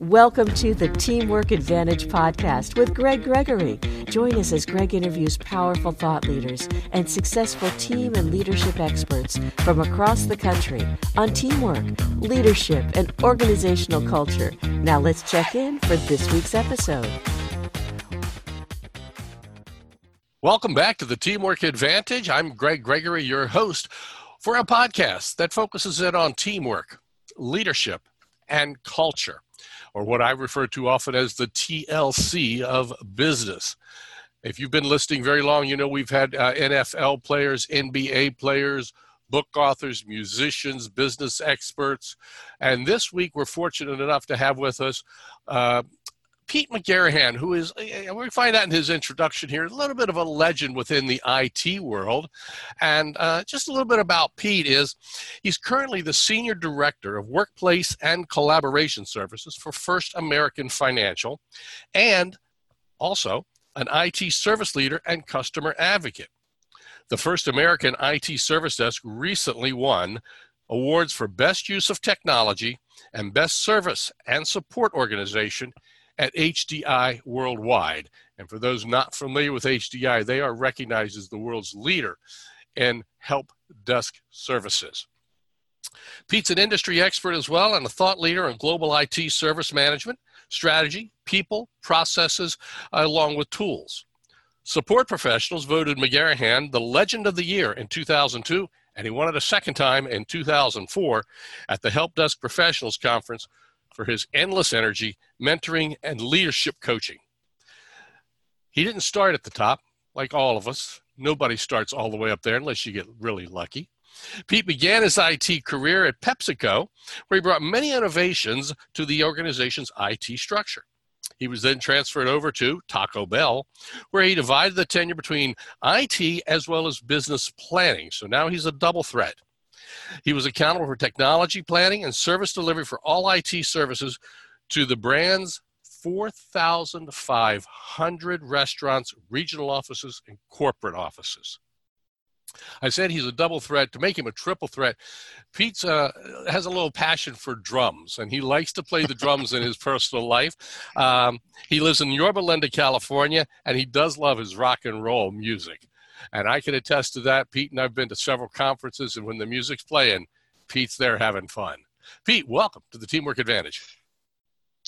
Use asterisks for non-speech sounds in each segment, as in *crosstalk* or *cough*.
Welcome to the Teamwork Advantage podcast with Greg Gregory. Join us as Greg interviews powerful thought leaders and successful team and leadership experts from across the country on teamwork, leadership, and organizational culture. Now let's check in for this week's episode. Welcome back to the Teamwork Advantage. I'm Greg Gregory, your host for a podcast that focuses in on teamwork, leadership, and culture or what I refer to often as the TLC of business. If you've been listening very long, you know we've had uh, NFL players, NBA players, book authors, musicians, business experts. And this week, we're fortunate enough to have with us uh, Pete McGarahan, who is, uh, we find out in his introduction here, a little bit of a legend within the IT world. And uh, just a little bit about Pete is he's currently the Senior Director of Workplace and Collaboration Services for First American Financial and also an IT service leader and customer advocate. The First American IT Service Desk recently won awards for Best Use of Technology and Best Service and Support Organization at HDI worldwide. And for those not familiar with HDI, they are recognized as the world's leader in help desk services. Pete's an industry expert as well and a thought leader in global IT service management, strategy, people, processes, along with tools. Support professionals voted McGarahan the Legend of the Year in 2002, and he won it a second time in 2004 at the Help Desk Professionals Conference for his endless energy, mentoring, and leadership coaching. He didn't start at the top, like all of us. Nobody starts all the way up there unless you get really lucky. Pete began his IT career at PepsiCo, where he brought many innovations to the organization's IT structure. He was then transferred over to Taco Bell, where he divided the tenure between IT as well as business planning. So now he's a double threat. He was accountable for technology planning and service delivery for all IT services to the brand's 4,500 restaurants, regional offices, and corporate offices. I said he's a double threat. To make him a triple threat, Pete uh, has a little passion for drums, and he likes to play the drums in his *laughs* personal life. Um, he lives in Yorba Linda, California, and he does love his rock and roll music. And I can attest to that. Pete and I've been to several conferences, and when the music's playing, Pete's there having fun. Pete, welcome to the Teamwork Advantage.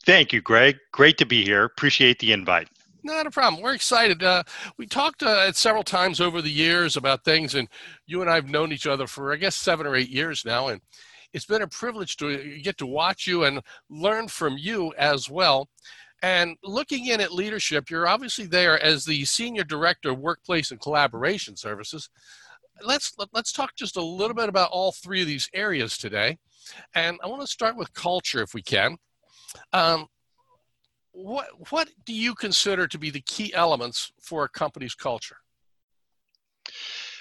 Thank you, Greg. Great to be here. Appreciate the invite. Not a problem. We're excited. Uh, we talked uh, several times over the years about things, and you and I have known each other for, I guess, seven or eight years now. And it's been a privilege to get to watch you and learn from you as well. And looking in at leadership, you're obviously there as the senior director of workplace and collaboration services. Let's let, us talk just a little bit about all three of these areas today. And I want to start with culture, if we can. Um, what what do you consider to be the key elements for a company's culture?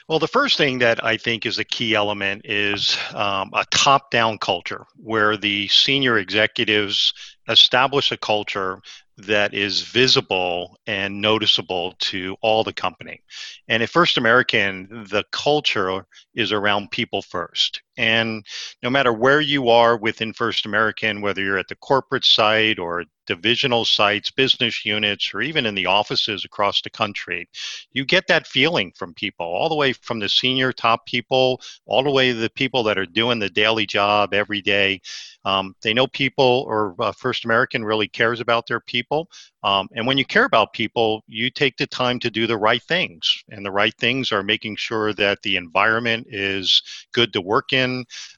Well, the first thing that I think is a key element is um, a top down culture where the senior executives establish a culture that is visible and noticeable to all the company. And at First American, the culture is around people first. And no matter where you are within First American, whether you're at the corporate site or divisional sites, business units, or even in the offices across the country, you get that feeling from people, all the way from the senior top people, all the way to the people that are doing the daily job every day. Um, they know people, or uh, First American really cares about their people. Um, and when you care about people, you take the time to do the right things. And the right things are making sure that the environment is good to work in,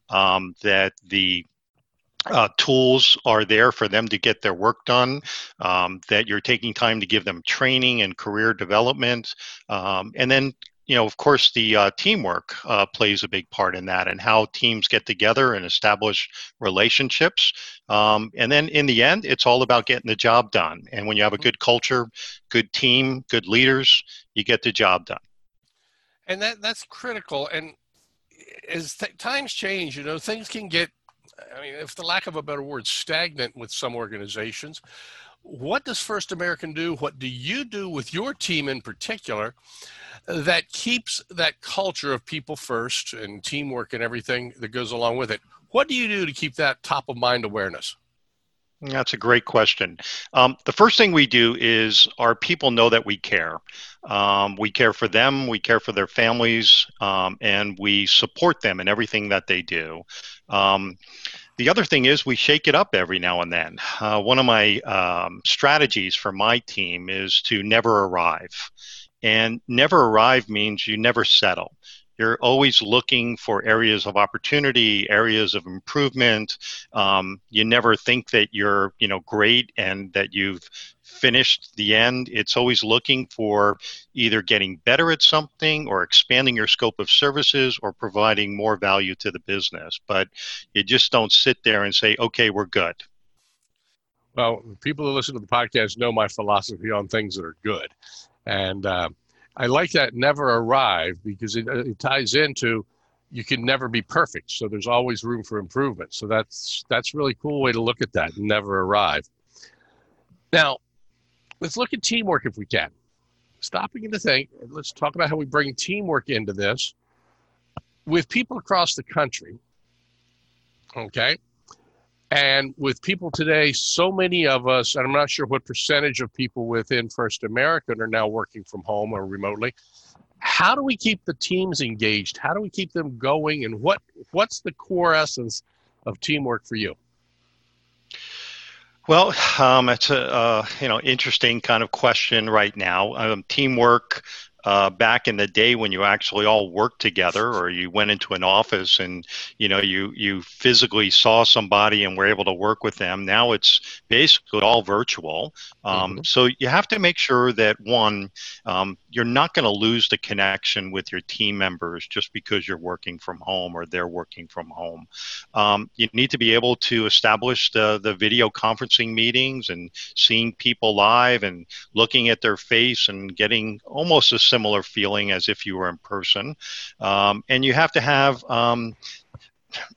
um, that the uh, tools are there for them to get their work done, um, that you're taking time to give them training and career development, um, and then you know, of course, the uh, teamwork uh, plays a big part in that, and how teams get together and establish relationships. Um, and then in the end, it's all about getting the job done. And when you have a good culture, good team, good leaders, you get the job done. And that that's critical. And as th- times change, you know, things can get. I mean, if the lack of a better word, stagnant with some organizations. What does First American do? What do you do with your team in particular that keeps that culture of people first and teamwork and everything that goes along with it. What do you do to keep that top of mind awareness? That's a great question. Um, the first thing we do is our people know that we care. Um, we care for them, we care for their families, um, and we support them in everything that they do. Um, the other thing is we shake it up every now and then. Uh, one of my um, strategies for my team is to never arrive. And never arrive means you never settle you're always looking for areas of opportunity areas of improvement. Um, you never think that you're you know great and that you've finished the end. It's always looking for either getting better at something or expanding your scope of services or providing more value to the business. But you just don't sit there and say okay we're good. Well people who listen to the podcast know my philosophy on things that are good. And uh, I like that never arrive because it, uh, it ties into you can never be perfect. So there's always room for improvement. So that's that's really cool way to look at that. Never arrive. Now, let's look at teamwork if we can. Stopping in to think, let's talk about how we bring teamwork into this with people across the country. Okay. And with people today, so many of us, and I'm not sure what percentage of people within First American are now working from home or remotely. How do we keep the teams engaged? How do we keep them going? And what what's the core essence of teamwork for you? Well, um, it's a uh, you know interesting kind of question right now. Um, teamwork uh, back in the day when you actually all worked together or you went into an office and you know you you physically saw somebody and were able to work with them. Now it's basically all virtual. Um, mm-hmm. so you have to make sure that one um, you're not going to lose the connection with your team members just because you're working from home or they're working from home. Um, you need to be able to establish the, the video conferencing meetings and seeing people live and looking at their face and getting almost a similar feeling as if you were in person. Um, and you have to have um,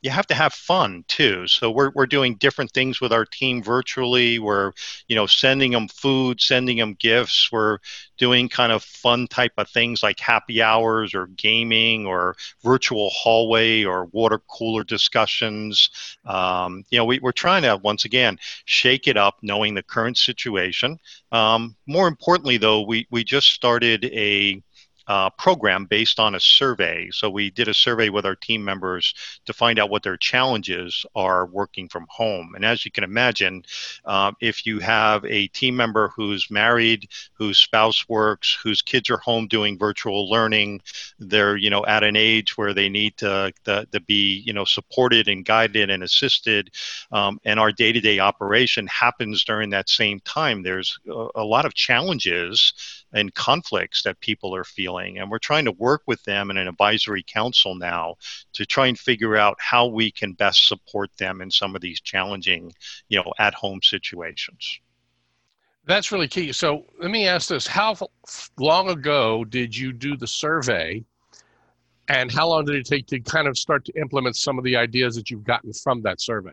you have to have fun too. So we're, we're doing different things with our team virtually. We're, you know, sending them food, sending them gifts. We're doing kind of fun type of things like happy hours or gaming or virtual hallway or water cooler discussions. Um, you know, we, we're trying to, once again, shake it up knowing the current situation. Um, more importantly, though, we, we just started a uh, program based on a survey. So we did a survey with our team members to find out what their challenges are working from home. And as you can imagine, uh, if you have a team member who's married, whose spouse works, whose kids are home doing virtual learning, they're you know at an age where they need to, to, to be you know supported and guided and assisted, um, and our day-to-day operation happens during that same time. There's a, a lot of challenges and conflicts that people are feeling. And we're trying to work with them in an advisory council now to try and figure out how we can best support them in some of these challenging, you know, at home situations. That's really key. So let me ask this How long ago did you do the survey? And how long did it take to kind of start to implement some of the ideas that you've gotten from that survey?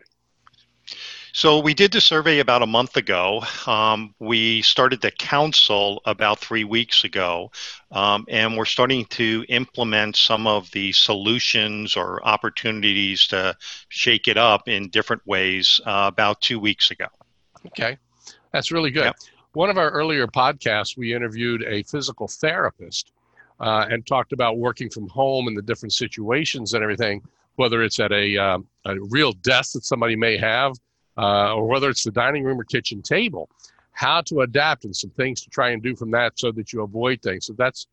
So we did the survey about a month ago. Um, we started the council about three weeks ago, um, and we're starting to implement some of the solutions or opportunities to shake it up in different ways uh, about two weeks ago. Okay, that's really good. Yep. One of our earlier podcasts, we interviewed a physical therapist uh, and talked about working from home and the different situations and everything, whether it's at a, uh, a real desk that somebody may have uh, or whether it's the dining room or kitchen table, how to adapt and some things to try and do from that so that you avoid things. So that's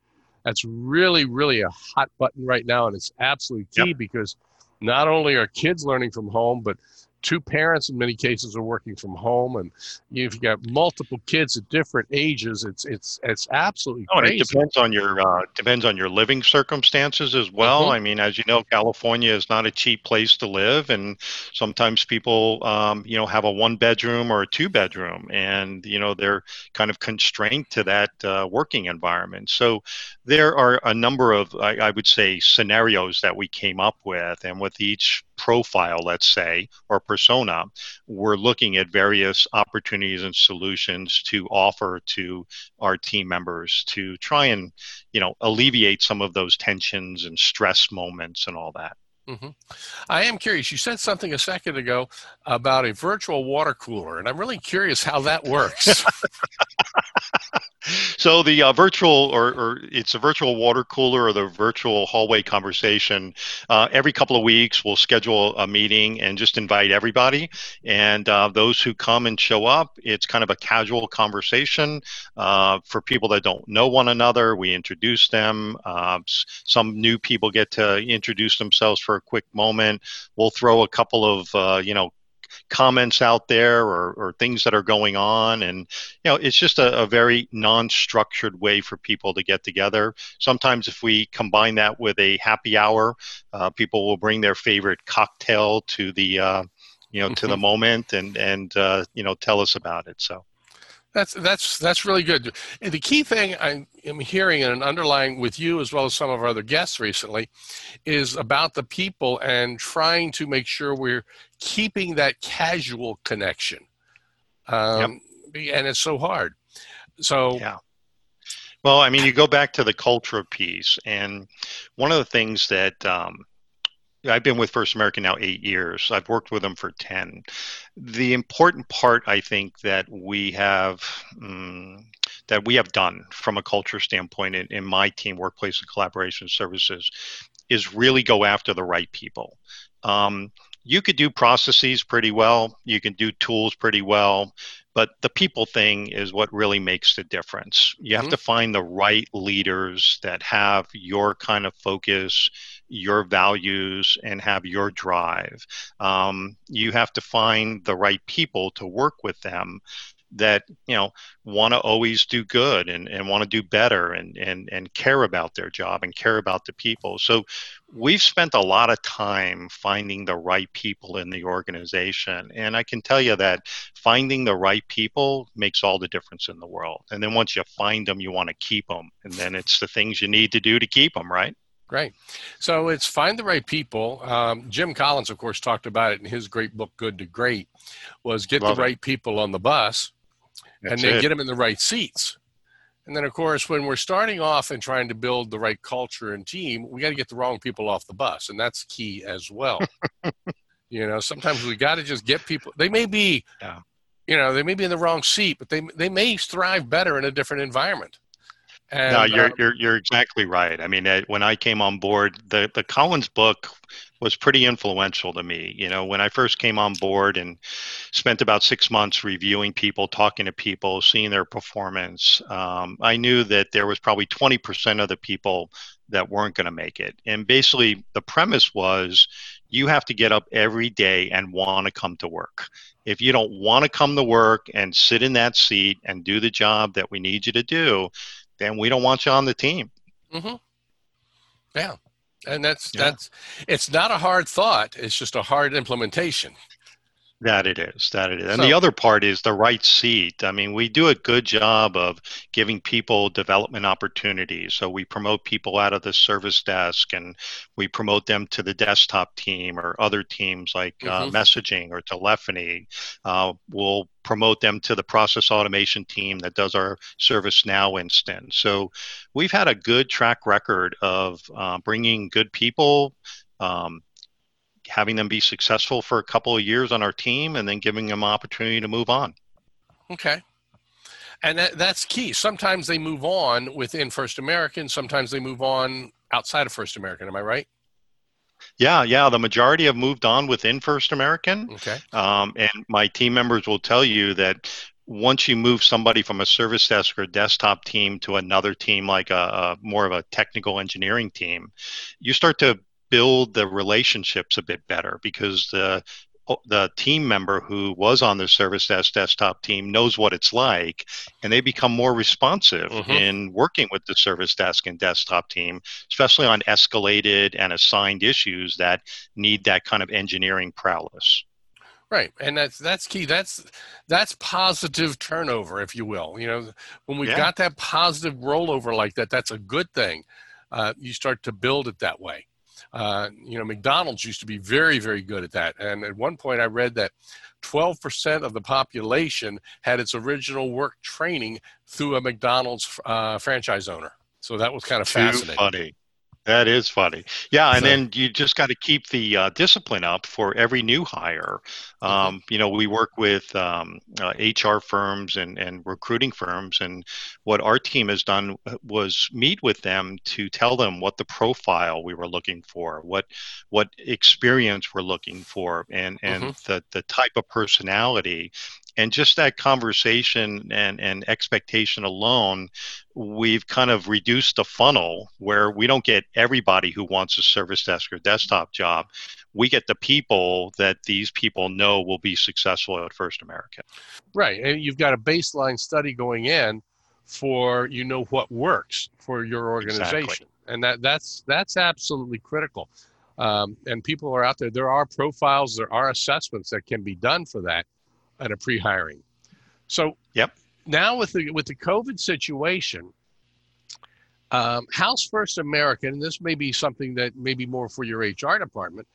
that's really really a hot button right now, and it's absolutely key yep. because not only are kids learning from home, but two parents in many cases are working from home and if you've got multiple kids at different ages it's it's it's absolutely oh, it depends on your uh, depends on your living circumstances as well. Mm-hmm. i mean as you know california is not a cheap place to live and sometimes people um, you know have a one bedroom or a two bedroom and you know they're kind of constrained to that uh, working environment. So there are a number of I, I would say scenarios that we came up with and with each profile, let's say, or persona, we're looking at various opportunities and solutions to offer to our team members to try and, you know, alleviate some of those tensions and stress moments and all that. Mm-hmm. I am curious. You said something a second ago about a virtual water cooler, and I'm really curious how that works. *laughs* so the uh, virtual or, or, it's a virtual water cooler or the virtual hallway conversation uh, every couple of weeks we'll schedule a meeting and just invite everybody and uh, those who come and show up it's kind of a casual conversation uh, for people that don't know one another we introduce them uh, some new people get to introduce themselves for a quick moment we'll throw a couple of uh, you know comments out there or, or things that are going on. And, you know, it's just a, a very non structured way for people to get together. Sometimes, if we combine that with a happy hour, uh, people will bring their favorite cocktail to the, uh, you know, mm-hmm. to the mm-hmm. moment and, and uh, you know, tell us about it. So. That's that's that's really good. And the key thing I am hearing and underlying with you as well as some of our other guests recently is about the people and trying to make sure we're keeping that casual connection. Um, yep. And it's so hard. So yeah. Well, I mean, you go back to the culture piece, and one of the things that um, I've been with First American now eight years. I've worked with them for 10. The important part, I think, that we have. Um, that we have done from a culture standpoint in, in my team, workplace and collaboration services, is really go after the right people. Um, you could do processes pretty well, you can do tools pretty well, but the people thing is what really makes the difference. You have mm-hmm. to find the right leaders that have your kind of focus, your values, and have your drive. Um, you have to find the right people to work with them that you know want to always do good and, and want to do better and, and and care about their job and care about the people. So we've spent a lot of time finding the right people in the organization. And i can tell you that finding the right people makes all the difference in the world. And then once you find them you want to keep them and then it's the things you need to do to keep them right? Great. So it's find the right people. Um, Jim Collins, of course, talked about it in his great book, Good to Great, was get Love the right people on the bus that's and then it. get them in the right seats. And then, of course, when we're starting off and trying to build the right culture and team, we got to get the wrong people off the bus, and that's key as well. *laughs* you know, sometimes we got to just get people. They may be, yeah. you know, they may be in the wrong seat, but they they may thrive better in a different environment. And, no, you're, uh, you're you're exactly right. I mean, when I came on board, the the Collins book was pretty influential to me. You know, when I first came on board and spent about six months reviewing people, talking to people, seeing their performance, um, I knew that there was probably 20% of the people that weren't going to make it. And basically, the premise was you have to get up every day and want to come to work. If you don't want to come to work and sit in that seat and do the job that we need you to do, then we don't want you on the team. Mm-hmm. Yeah, and that's yeah. that's it's not a hard thought; it's just a hard implementation. That it is. That it is. And so, the other part is the right seat. I mean, we do a good job of giving people development opportunities. So we promote people out of the service desk and we promote them to the desktop team or other teams like uh, mm-hmm. uh, messaging or telephony. Uh, we'll promote them to the process automation team that does our ServiceNow instance. So we've had a good track record of uh, bringing good people. Um, having them be successful for a couple of years on our team and then giving them opportunity to move on. Okay. And that, that's key. Sometimes they move on within First American, sometimes they move on outside of First American. Am I right? Yeah, yeah. The majority have moved on within First American. Okay. Um, and my team members will tell you that once you move somebody from a service desk or desktop team to another team, like a, a more of a technical engineering team, you start to build the relationships a bit better because the the team member who was on the service desk desktop team knows what it's like and they become more responsive mm-hmm. in working with the service desk and desktop team especially on escalated and assigned issues that need that kind of engineering prowess. Right and that's that's key. That's that's positive turnover if you will. You know when we've yeah. got that positive rollover like that that's a good thing. Uh, you start to build it that way uh, you know, McDonald's used to be very, very good at that. And at one point, I read that 12% of the population had its original work training through a McDonald's uh, franchise owner. So that was kind of Too fascinating. Funny. That is funny. Yeah, and so, then you just got to keep the uh, discipline up for every new hire. Mm-hmm. Um. You know, we work with um, uh, HR firms and, and recruiting firms, and what our team has done uh, was meet with them to tell them what the profile we were looking for, what what experience we're looking for, and and mm-hmm. the the type of personality and just that conversation and, and expectation alone we've kind of reduced the funnel where we don't get everybody who wants a service desk or desktop job. We get the people that these people know will be successful at first american right. And you've got a baseline study going in for you know what works for your organization. Exactly. and that that's that's absolutely critical. Um, and people are out there. There are profiles there are assessments that can be done for that at a pre-hiring. So yep. Now with the with the COVID situation, um, House First American, and this may be something that may be more for your HR department,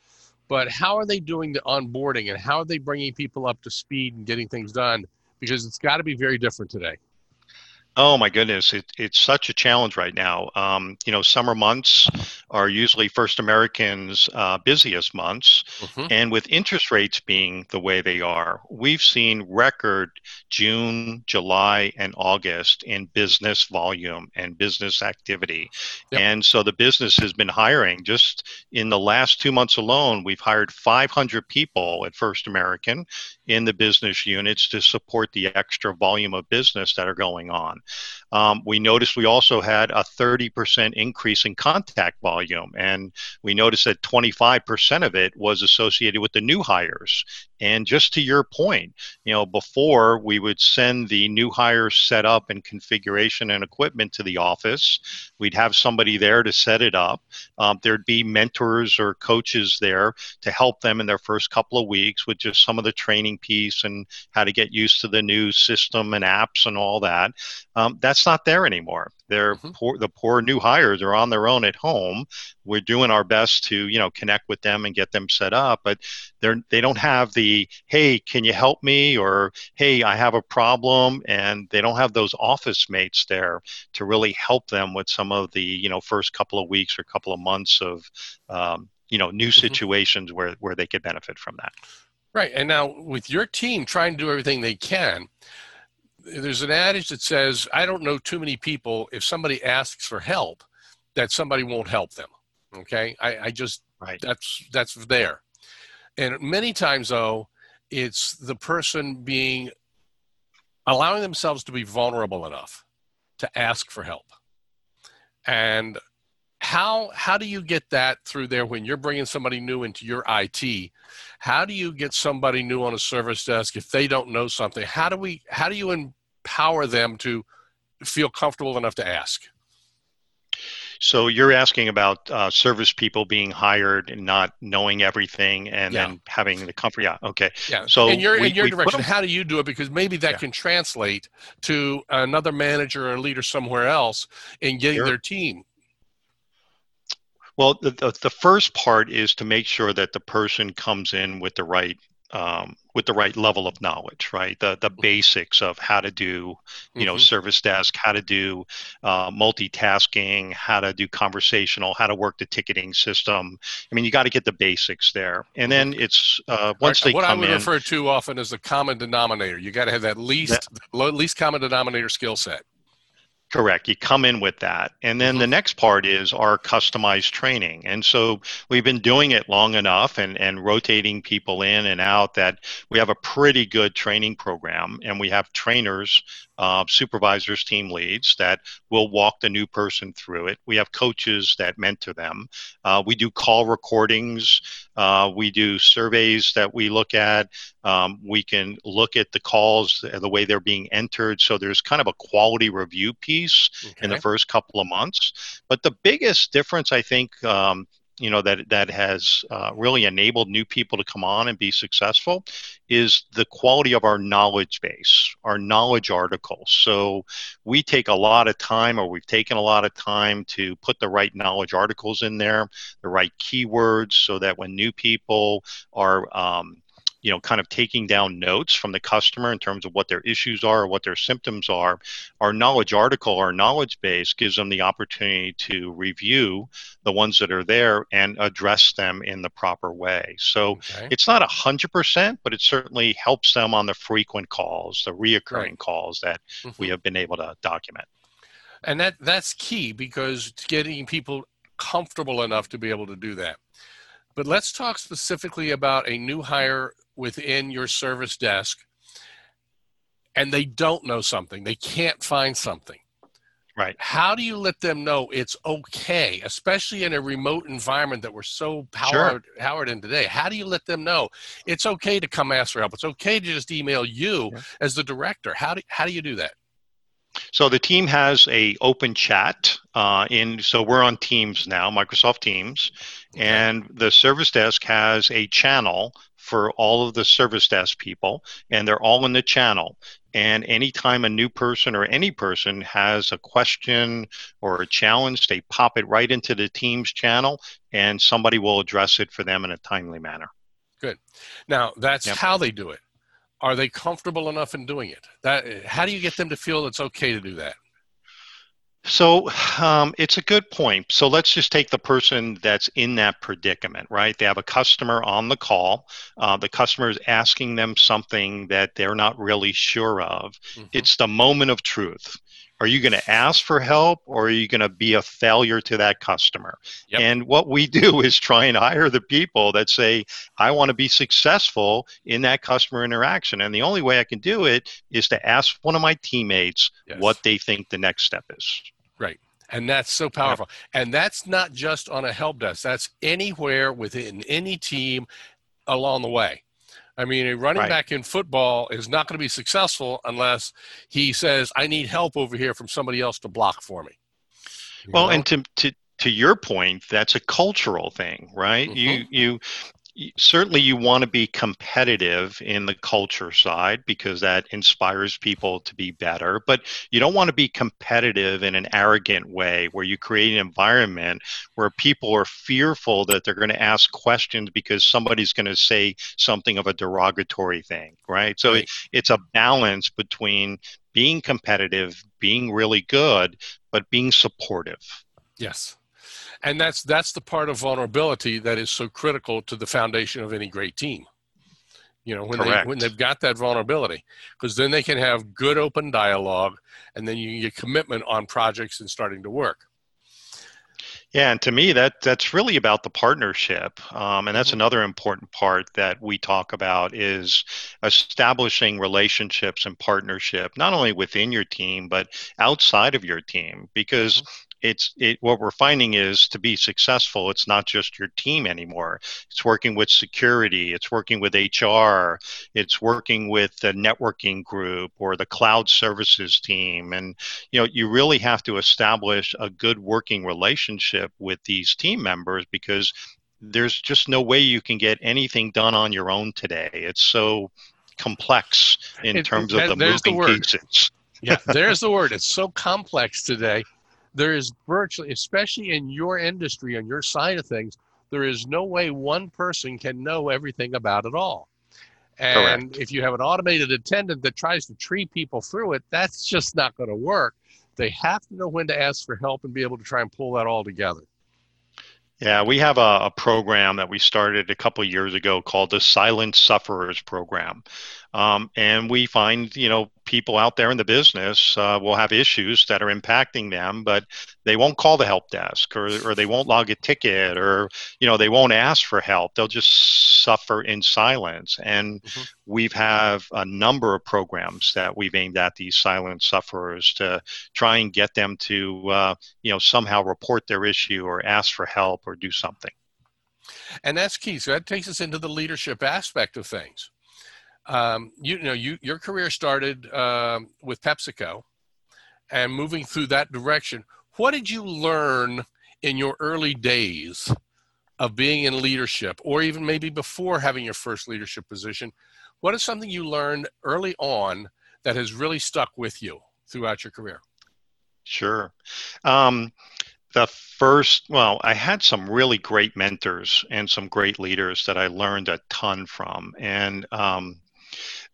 but how are they doing the onboarding and how are they bringing people up to speed and getting things done? Because it's got to be very different today. Oh my goodness, it, it's such a challenge right now. Um, you know, summer months are usually First Americans' uh, busiest months, mm-hmm. and with interest rates being the way they are, we've seen record June, July, and August in business volume and business activity. Yep. And so the business has been hiring. Just in the last two months alone, we've hired 500 people at First American in the business units to support the extra volume of business that are going on. Um, we noticed we also had a 30% increase in contact volume, and we noticed that 25% of it was associated with the new hires. And just to your point, you know, before we would send the new hires set up and configuration and equipment to the office, we'd have somebody there to set it up. Um, there'd be mentors or coaches there to help them in their first couple of weeks with just some of the training piece and how to get used to the new system and apps and all that. Um, that's not there anymore. They're mm-hmm. poor, the poor new hires are on their own at home. We're doing our best to you know connect with them and get them set up, but they're they don't have the hey, can you help me or hey, I have a problem, and they don't have those office mates there to really help them with some of the you know first couple of weeks or couple of months of um, you know new mm-hmm. situations where where they could benefit from that. Right, and now with your team trying to do everything they can there's an adage that says, I don't know too many people, if somebody asks for help, that somebody won't help them. Okay. I, I just, right. that's, that's there. And many times though, it's the person being, allowing themselves to be vulnerable enough to ask for help. And how how do you get that through there when you're bringing somebody new into your IT? How do you get somebody new on a service desk if they don't know something? How do we how do you empower them to feel comfortable enough to ask? So you're asking about uh, service people being hired and not knowing everything, and yeah. then having the comfort. Yeah. Okay. Yeah. So in your we, in your direction, how do you do it? Because maybe that yeah. can translate to another manager or leader somewhere else in getting sure. their team well, the, the, the, first part is to make sure that the person comes in with the right um, with the right level of knowledge, right? The the mm-hmm. basics of how to do, you mm-hmm. know, service desk, how to do uh, multitasking, how to do conversational, how to work the ticketing system. I mean, you got to get the basics there, and then mm-hmm. it's uh, once they what come I would in, refer to often as the common denominator. You got to have that least that, least common denominator skill set. Correct. You come in with that. And then mm-hmm. the next part is our customized training. And so we've been doing it long enough and, and rotating people in and out that we have a pretty good training program. And we have trainers, uh, supervisors, team leads that will walk the new person through it. We have coaches that mentor them. Uh, we do call recordings. Uh, we do surveys that we look at. Um, we can look at the calls, the way they're being entered. So there's kind of a quality review piece okay. in the first couple of months. But the biggest difference, I think, um, you know that that has uh, really enabled new people to come on and be successful is the quality of our knowledge base our knowledge articles. So we take a lot of time or we've taken a lot of time to put the right knowledge articles in there the right keywords so that when new people are um, you know, kind of taking down notes from the customer in terms of what their issues are or what their symptoms are. Our knowledge article, our knowledge base gives them the opportunity to review the ones that are there and address them in the proper way. So okay. it's not a hundred percent, but it certainly helps them on the frequent calls, the reoccurring right. calls that mm-hmm. we have been able to document. And that that's key because getting people comfortable enough to be able to do that. But let's talk specifically about a new hire within your service desk and they don't know something, they can't find something. Right. How do you let them know it's okay, especially in a remote environment that we're so powered, sure. powered in today? How do you let them know it's okay to come ask for help? It's okay to just email you yeah. as the director. How do, how do you do that? So the team has a open chat uh, in. So we're on Teams now, Microsoft Teams, okay. and the service desk has a channel for all of the service desk people, and they're all in the channel. And anytime a new person or any person has a question or a challenge, they pop it right into the Teams channel, and somebody will address it for them in a timely manner. Good. Now that's yep. how they do it are they comfortable enough in doing it? That how do you get them to feel it's okay to do that? So *sighs* um, it's a good point. So let's just take the person that's in that predicament, right? They have a customer on the call. Uh, the customer is asking them something that they're not really sure of. Mm-hmm. It's the moment of truth. Are you going to ask for help or are you going to be a failure to that customer? Yep. And what we *laughs* do is try and hire the people that say, I want to be successful in that customer interaction. And the only way I can do it is to ask one of my teammates yes. what they think the next step is. Right. And that's so powerful. Yep. And that's not just on a help desk, that's anywhere within any team along the way. I mean, a running right. back in football is not going to be successful unless he says, "I need help over here from somebody else to block for me." You well, know? and to to to your point, that's a cultural thing, right? Mm-hmm. You you certainly you want to be competitive in the culture side because that inspires people to be better but you don't want to be competitive in an arrogant way where you create an environment where people are fearful that they're going to ask questions because somebody's going to say something of a derogatory thing right? So right. it's a balance between being competitive being really good but being supportive. Yes and that's that's the part of vulnerability that is so critical to the foundation of any great team you know when Correct. they when they've got that vulnerability because then they can have good open dialogue and then you can get commitment on projects and starting to work yeah, and to me, that that's really about the partnership, um, and that's mm-hmm. another important part that we talk about is establishing relationships and partnership, not only within your team but outside of your team, because mm-hmm it's it, what we're finding is to be successful it's not just your team anymore. It's working with security it's working with hr it's working with the networking group or the cloud services team. And you know you really have to establish a good working relationship with these team members because there's just no way you can get anything done on your own today. It's so complex in it, terms of the moving the pieces. Yeah there's the *laughs* word. It's so complex today there is virtually, especially in your industry, on your side of things, there is no way one person can know everything about it all. And Correct. if you have an automated attendant that tries to treat people through it, that's just not going to work. They have to know when to ask for help and be able to try and pull that all together. Yeah, we have a, a program that we started a couple years ago called the Silent Sufferers Program. Um, and we find, you know, people out there in the business uh, will have issues that are impacting them, but they won't call the help desk or, or they won't log a ticket or, you know, they won't ask for help. They'll just suffer in silence. And mm-hmm. we've have a number of programs that we've aimed at these silent sufferers to try and get them to, uh, you know, somehow report their issue or ask for help or do something. And that's key. So that takes us into the leadership aspect of things um, you, you, know, you, your career started um, with PepsiCo and moving through that direction. What did you learn in your early days of being in leadership, or even maybe before having your first leadership position? What is something you learned early on that has really stuck with you throughout your career? Sure. Um, the first, well, I had some really great mentors and some great leaders that I learned a ton from. And um,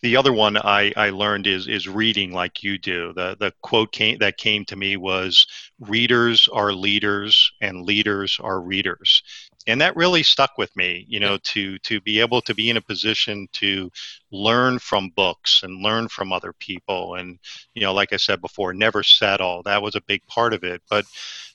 the other one I, I learned is is reading like you do. The the quote came, that came to me was readers are leaders and leaders are readers. And that really stuck with me, you know, to to be able to be in a position to learn from books and learn from other people and you know, like I said before, never settle. That was a big part of it. But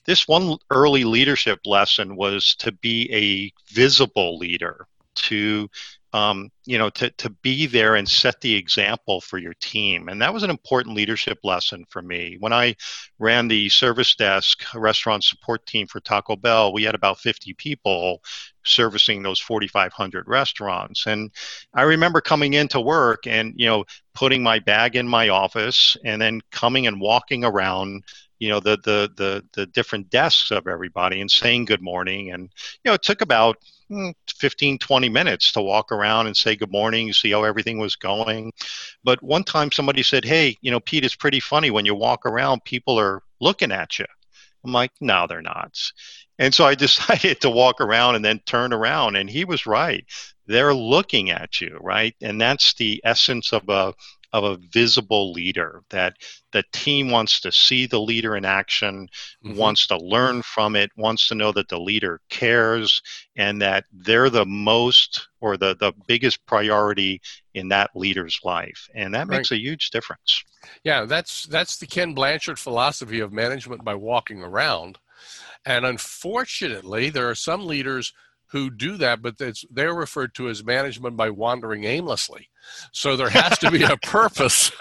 this one early leadership lesson was to be a visible leader, to um, you know, to, to be there and set the example for your team. And that was an important leadership lesson for me. When I ran the service desk restaurant support team for Taco Bell, we had about 50 people servicing those 4,500 restaurants. And I remember coming into work and, you know, putting my bag in my office and then coming and walking around you know the the the the different desks of everybody and saying good morning and you know it took about Mm, 15 20 minutes to walk around and say good morning see how everything was going. But one time somebody said hey you know pete it's pretty funny. When you walk around people are looking at you. I'm like no they're not. And so i *laughs* decided to walk around and then turn around and he was right. They're looking at you right? And that's the essence of a of a visible leader that the team wants to see the leader in action mm-hmm. wants to learn from it wants to know that the leader cares and that they're the most or the, the biggest priority in that leader's life and that right. makes a huge difference yeah that's that's the ken blanchard philosophy of management by walking around and unfortunately there are some leaders who do that, but they're referred to as management by wandering aimlessly. So there has to be a *laughs* purpose.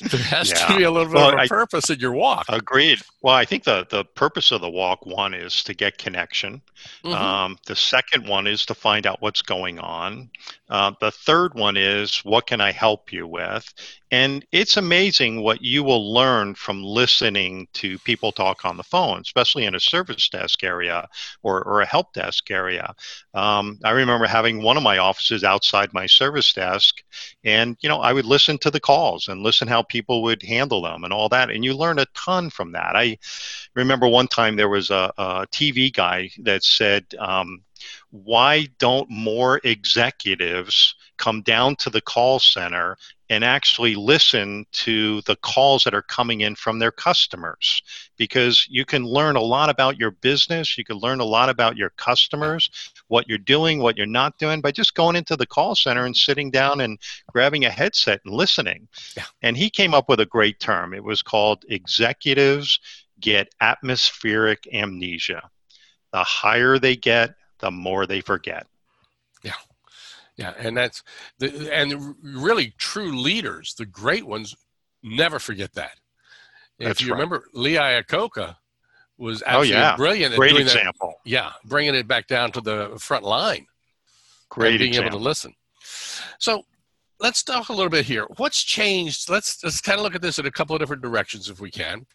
there has yeah. to be a little bit well, of a I, purpose in your walk. Agreed. Well, I think the, the purpose of the walk, one, is to get connection. Mm-hmm. Um, the second one is to find out what's going on. Uh, the third one is what can I help you with? And it's amazing what you will learn from listening to people talk on the phone, especially in a service desk area or, or a help desk area. Um, I remember having one of my offices outside my service desk, and you know I would listen to the calls and listen how people would handle them and all that, and you learn a ton from that. I remember one time there was a, a TV guy that said. Um, why don't more executives come down to the call center and actually listen to the calls that are coming in from their customers because you can learn a lot about your business you can learn a lot about your customers what you're doing what you're not doing by just going into the call center and sitting down and grabbing a headset and listening yeah. and he came up with a great term it was called executives get atmospheric amnesia the higher they get the more they forget. Yeah. And that's the and really true leaders, the great ones, never forget that. That's if you right. remember, Lee Iacocca was oh, absolutely oh, yeah. brilliant. Great example. That, yeah, bringing it back down to the front line. Great being example. able to listen. So let's talk a little bit here. What's changed? Let's let's kind of look at this in a couple of different directions, if we can.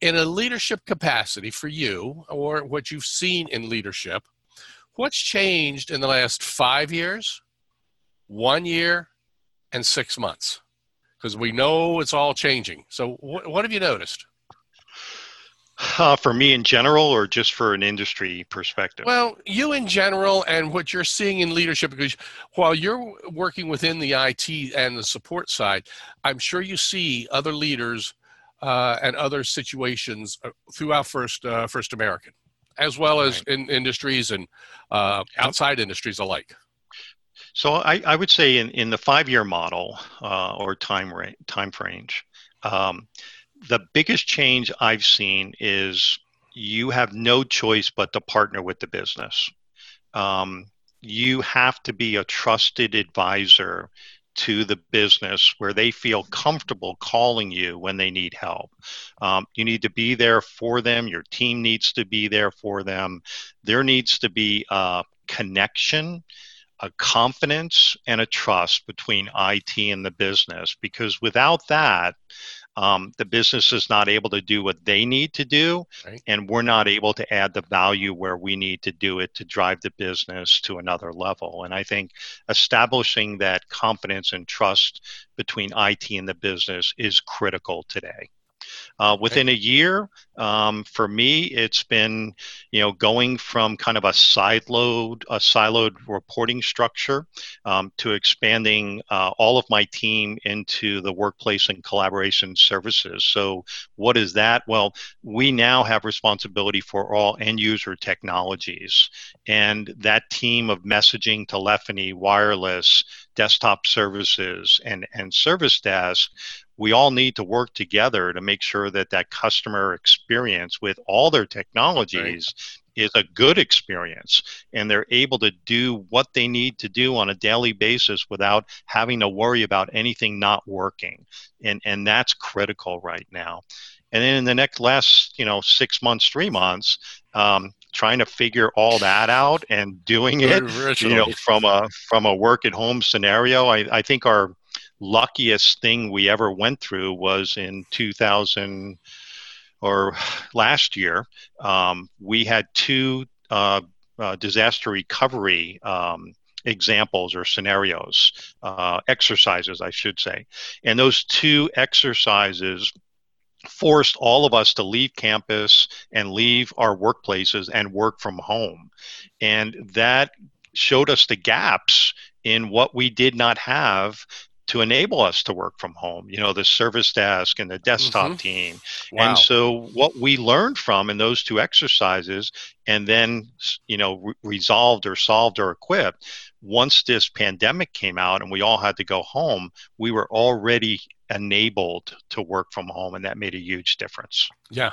In a leadership capacity for you, or what you've seen in leadership, What's changed in the last five years, one year, and six months? Because we know it's all changing. So, what, what have you noticed? Uh, for me in general, or just for an industry perspective? Well, you in general, and what you're seeing in leadership, because while you're working within the IT and the support side, I'm sure you see other leaders uh, and other situations uh, throughout First uh, First American as well as right. in industries and uh, outside industries alike? So I, I, would say in, in the five-year model uh, or time ra- time range, um, the biggest change I've seen is you have no choice but to partner with the business. Um, you have to be a trusted advisor to the business where they feel comfortable calling you when they need help. Um, you need to be there for them. Your team needs to be there for them. There needs to be a connection, a confidence, and a trust between IT and the business because without that, um, the business is not able to do what they need to do, right. and we're not able to add the value where we need to do it to drive the business to another level. And I think establishing that confidence and trust between IT and the business is critical today. Uh, within a year, Um, for me, it's been, you know, going from kind of a siloed, a siloed reporting structure um, to expanding uh, all of my team into the workplace and collaboration services. So, what is that? Well, we now have responsibility for all end user technologies, and that team of messaging, telephony, wireless, desktop services, and and service desk we all need to work together to make sure that that customer experience with all their technologies right. is a good experience and they're able to do what they need to do on a daily basis without having to worry about anything not working. And and that's critical right now. And then in the next last you know six months three months um, trying to figure all that out and doing it you know from a from a work at home scenario I, I think our luckiest thing we ever went through was in 2000 or last year. Um, we had two uh, uh, disaster recovery um, examples or scenarios, uh, exercises, I should say. And those two exercises forced all of us to leave campus and leave our workplaces and work from home. And that showed us the gaps in what we did not have to enable us to work from home, you know, the service desk and the desktop mm-hmm. team. Wow. And so, what we learned from in those two exercises, and then, you know, re- resolved or solved or equipped, once this pandemic came out and we all had to go home, we were already enabled to work from home and that made a huge difference yeah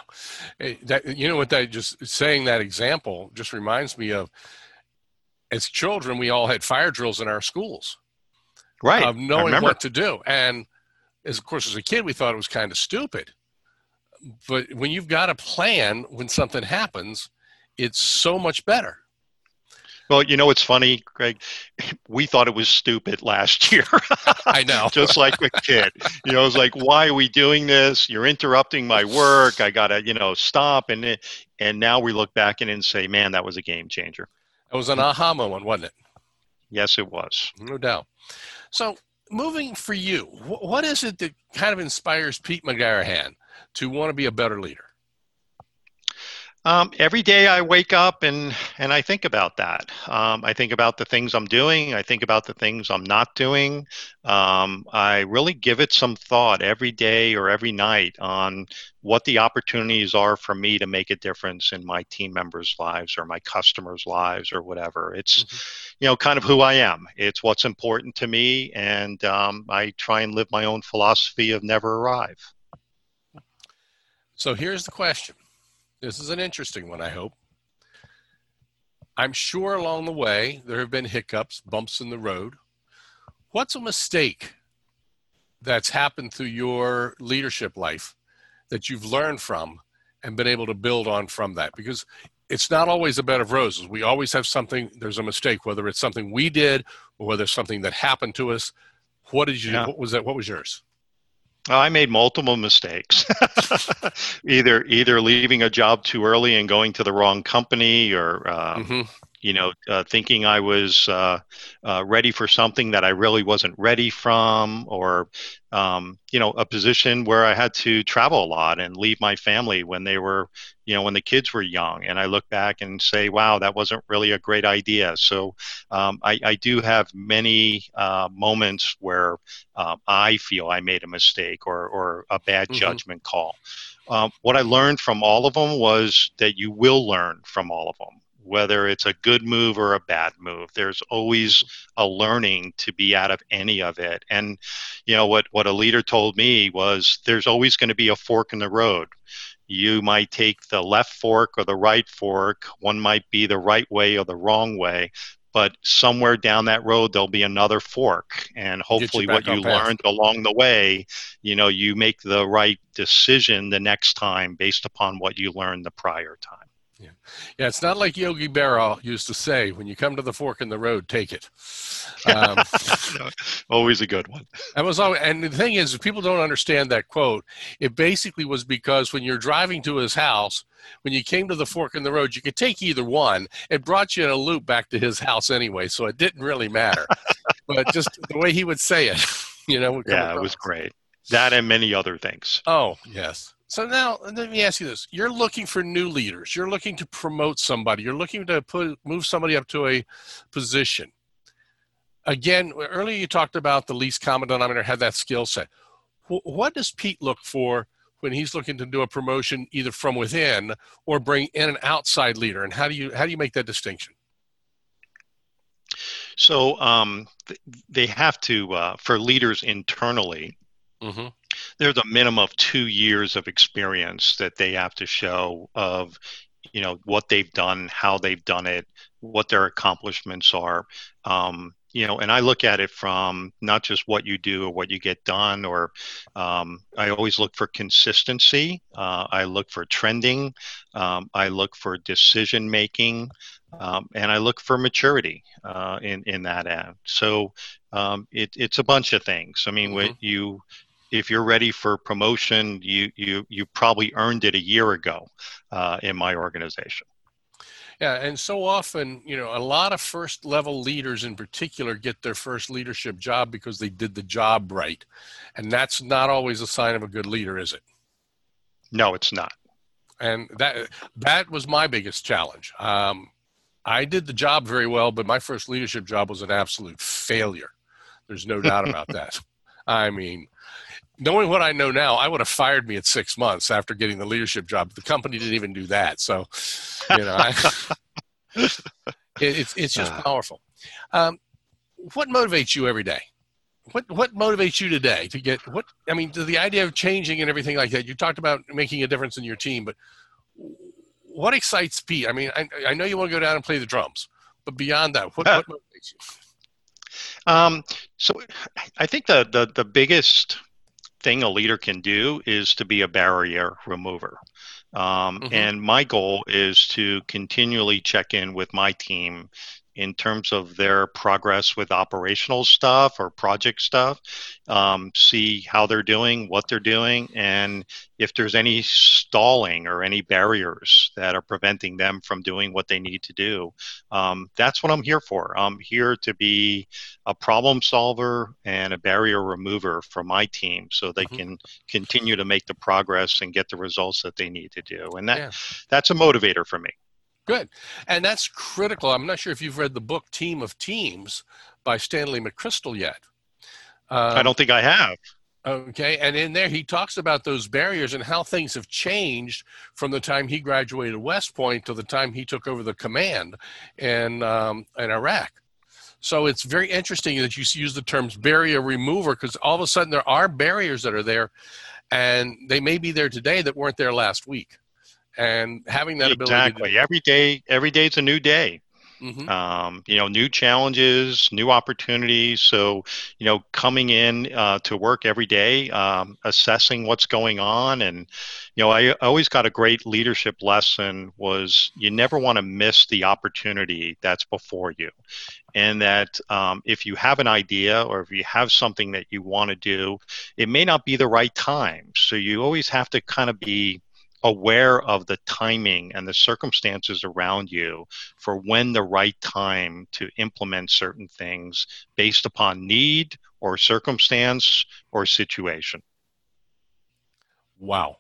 that you know what that just saying that example just reminds me of as children we all had fire drills in our schools right of knowing what to do and as of course as a kid we thought it was kind of stupid but when you've got a plan when something happens it's so much better well, you know, it's funny, Greg. We thought it was stupid last *laughs* year. I know. Just like a kid. You know, it's like, why are we doing this? You're interrupting my work. I got to, you know, stop. And, and now we look back and say, man, that was a game changer. It was an aha moment, wasn't it? Yes, it was. No doubt. So, moving for you, what is it that kind of inspires Pete McGarahan to want to be a better leader? Um, every day I wake up and and I think about that. Um, I think about the things I'm doing. I think about the things I'm not doing. Um, I really give it some thought every day or every night on what the opportunities are for me to make a difference in my team members' lives or my customers' lives or whatever. It's mm-hmm. you know kind of who I am. It's what's important to me, and um, I try and live my own philosophy of never arrive. So here's the question this is an interesting one, I hope. I'm sure along the way there have been hiccups, bumps in the road. What's a mistake that's happened through your leadership life that you've learned from and been able to build on from that? Because it's not always a bed of roses. We always have something, there's a mistake, whether it's something we did or whether it's something that happened to us. What did you, yeah. what was that? What was yours? I made multiple mistakes. *laughs* either either leaving a job too early and going to the wrong company, or um, mm-hmm you know, uh, thinking I was uh, uh, ready for something that I really wasn't ready from, or um, you know, a position where I had to travel a lot and leave my family when they were, you know, when the kids were young. And I look back and say, wow, that wasn't really a great idea. So um, I, I, do have many uh, moments where um, I feel I made a mistake or, or a bad mm-hmm. judgment call. Um, what I learned from all of them was that you will learn from all of them whether it's a good move or a bad move. There's always a learning to be out of any of it. And you know what what a leader told me was there's always going to be a fork in the road. You might take the left fork or the right fork. One might be the right way or the wrong way, but somewhere down that road there'll be another fork and hopefully you what you learned along the way you know you make the right decision the next time based upon what you learned the prior time yeah. Yeah, it's not like Yogi Berra used to say, when you come to the fork in the road, take it. Um, *laughs* always a good one. That was always, and the thing is, if people don't understand that quote, it basically was because when you're driving to his house, when you came to the fork in the road, you could take either one. It brought you in a loop back to his house anyway, so it didn't really matter. *laughs* but just the way he would say it, *laughs* you know. Yeah, it was great. That and many other things. Oh, yes. So now let me ask you this: You're looking for new leaders. You're looking to promote somebody. You're looking to put move somebody up to a position. Again, earlier you talked about the least common denominator had that skill set. What does Pete look for when he's looking to do a promotion, either from within or bring in an outside leader? And how do you how do you make that distinction? So um, they have to uh, for leaders internally. Mm-hmm there's a minimum of two years of experience that they have to show of you know what they've done how they've done it what their accomplishments are. Um, you know and i look at it from not just what you do or what you get done or um, i always look for consistency. Uh, i look for trending. Um, i look for decision making. Um, and i look for maturity uh, in in that end. So um, it, it's a bunch of things. I mean mm-hmm. you if you're ready for promotion, you you you probably earned it a year ago uh, in my organization. Yeah, and so often, you know, a lot of first level leaders in particular get their first leadership job because they did the job right. And that's not always a sign of a good leader, is it? No, it's not. And that that was my biggest challenge. Um, I did the job very well, but my first leadership job was an absolute failure. There's no doubt about that. *laughs* I mean, knowing what I know now, I would have fired me at six months after getting the leadership job. The company didn't even do that. So, you know, I, *laughs* it, it's it's just uh. powerful. Um, what motivates you every day? What what motivates you today to get what? I mean, the idea of changing and everything like that. You talked about making a difference in your team, but what excites Pete? I mean, I, I know you want to go down and play the drums, but beyond that, what, what motivates you? Um, so I think the, the, the biggest thing a leader can do is to be a barrier remover. Um, mm-hmm. And my goal is to continually check in with my team in terms of their progress with operational stuff or project stuff, um, see how they're doing, what they're doing, and if there's any stalling or any barriers that are preventing them from doing what they need to do. Um, that's what I'm here for. I'm here to be a problem solver and a barrier remover for my team so they mm-hmm. can continue to make the progress and get the results that they need to do. And that, yeah. that's a motivator for me. Good. And that's critical. I'm not sure if you've read the book Team of Teams by Stanley McChrystal yet. Um, I don't think I have. Okay. And in there, he talks about those barriers and how things have changed from the time he graduated West Point to the time he took over the command in, um, in Iraq. So it's very interesting that you use the terms barrier remover because all of a sudden there are barriers that are there and they may be there today that weren't there last week and having that exactly. ability exactly. Every day every day is a new day. Mm-hmm. um, you know new challenges new opportunities. So you know coming in uh, to work every day um, assessing what's going on. And you know i always got a great leadership lesson was you never want to miss the opportunity that's before you. And that um, if you have an idea or if you have something that you want to do it may not be the right time. So you always have to kind of be aware of the timing and the circumstances around you for when the right time to implement certain things based upon need or circumstance or situation. Wow.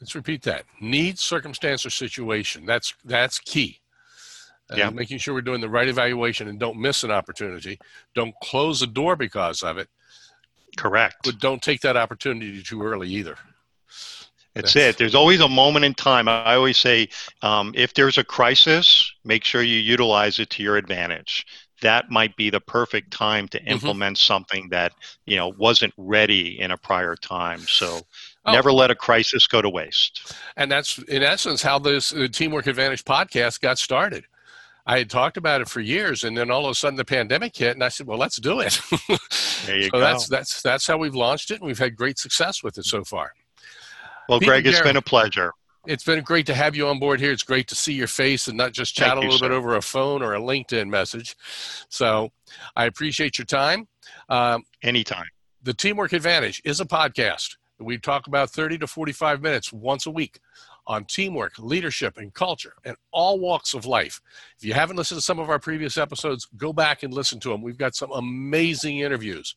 Let's repeat that. Need, circumstance, or situation. That's that's key. Uh, yeah. Making sure we're doing the right evaluation and don't miss an opportunity. Don't close the door because of it. Correct. But don't take that opportunity too early either. That's it. There's always a moment in time. I always say, um, if there's a crisis, make sure you utilize it to your advantage. That might be the perfect time to mm-hmm. implement mm-hmm. something that you know wasn't ready in a prior time. So oh. never let a crisis go to waste. And that's in essence how this uh, Teamwork Advantage podcast got started. I had talked about it for years, and then all of a sudden the pandemic hit, and I said, "Well, let's do it." there you *laughs* so go. That's that's that's how we've launched it, and we've had great success with it so far. Well, Pete Greg, it's been a pleasure. It's been great to have you on board here. It's great to see your face and not just chat Thank a little you, bit over a phone or a LinkedIn message. So I appreciate your time. Um, Anytime. The Teamwork Advantage is a podcast. We talk about 30 to 45 minutes once a week on teamwork, leadership, and culture, and all walks of life. If you haven't listened to some of our previous episodes, go back and listen to them. We've got some amazing interviews.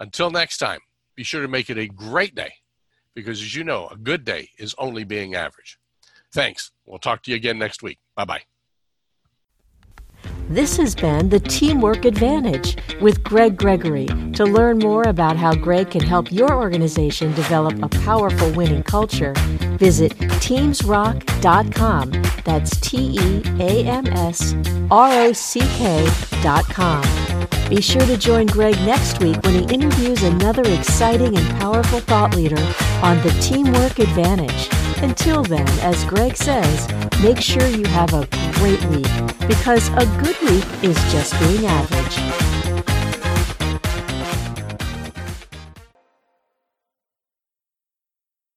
Until next time, be sure to make it a great day because as you know, a good day is only being average. Thanks. We'll talk to you again next week. Bye bye. This has been the Teamwork Advantage with Greg Gregory. To learn more about how Greg can help your organization develop a powerful winning culture, visit teamsrock.com. That's T E A M S R O C K.com. Be sure to join Greg next week when he interviews another exciting and powerful thought leader on the Teamwork Advantage. Until then, as Greg says, make sure you have a great week because a good week is just being average.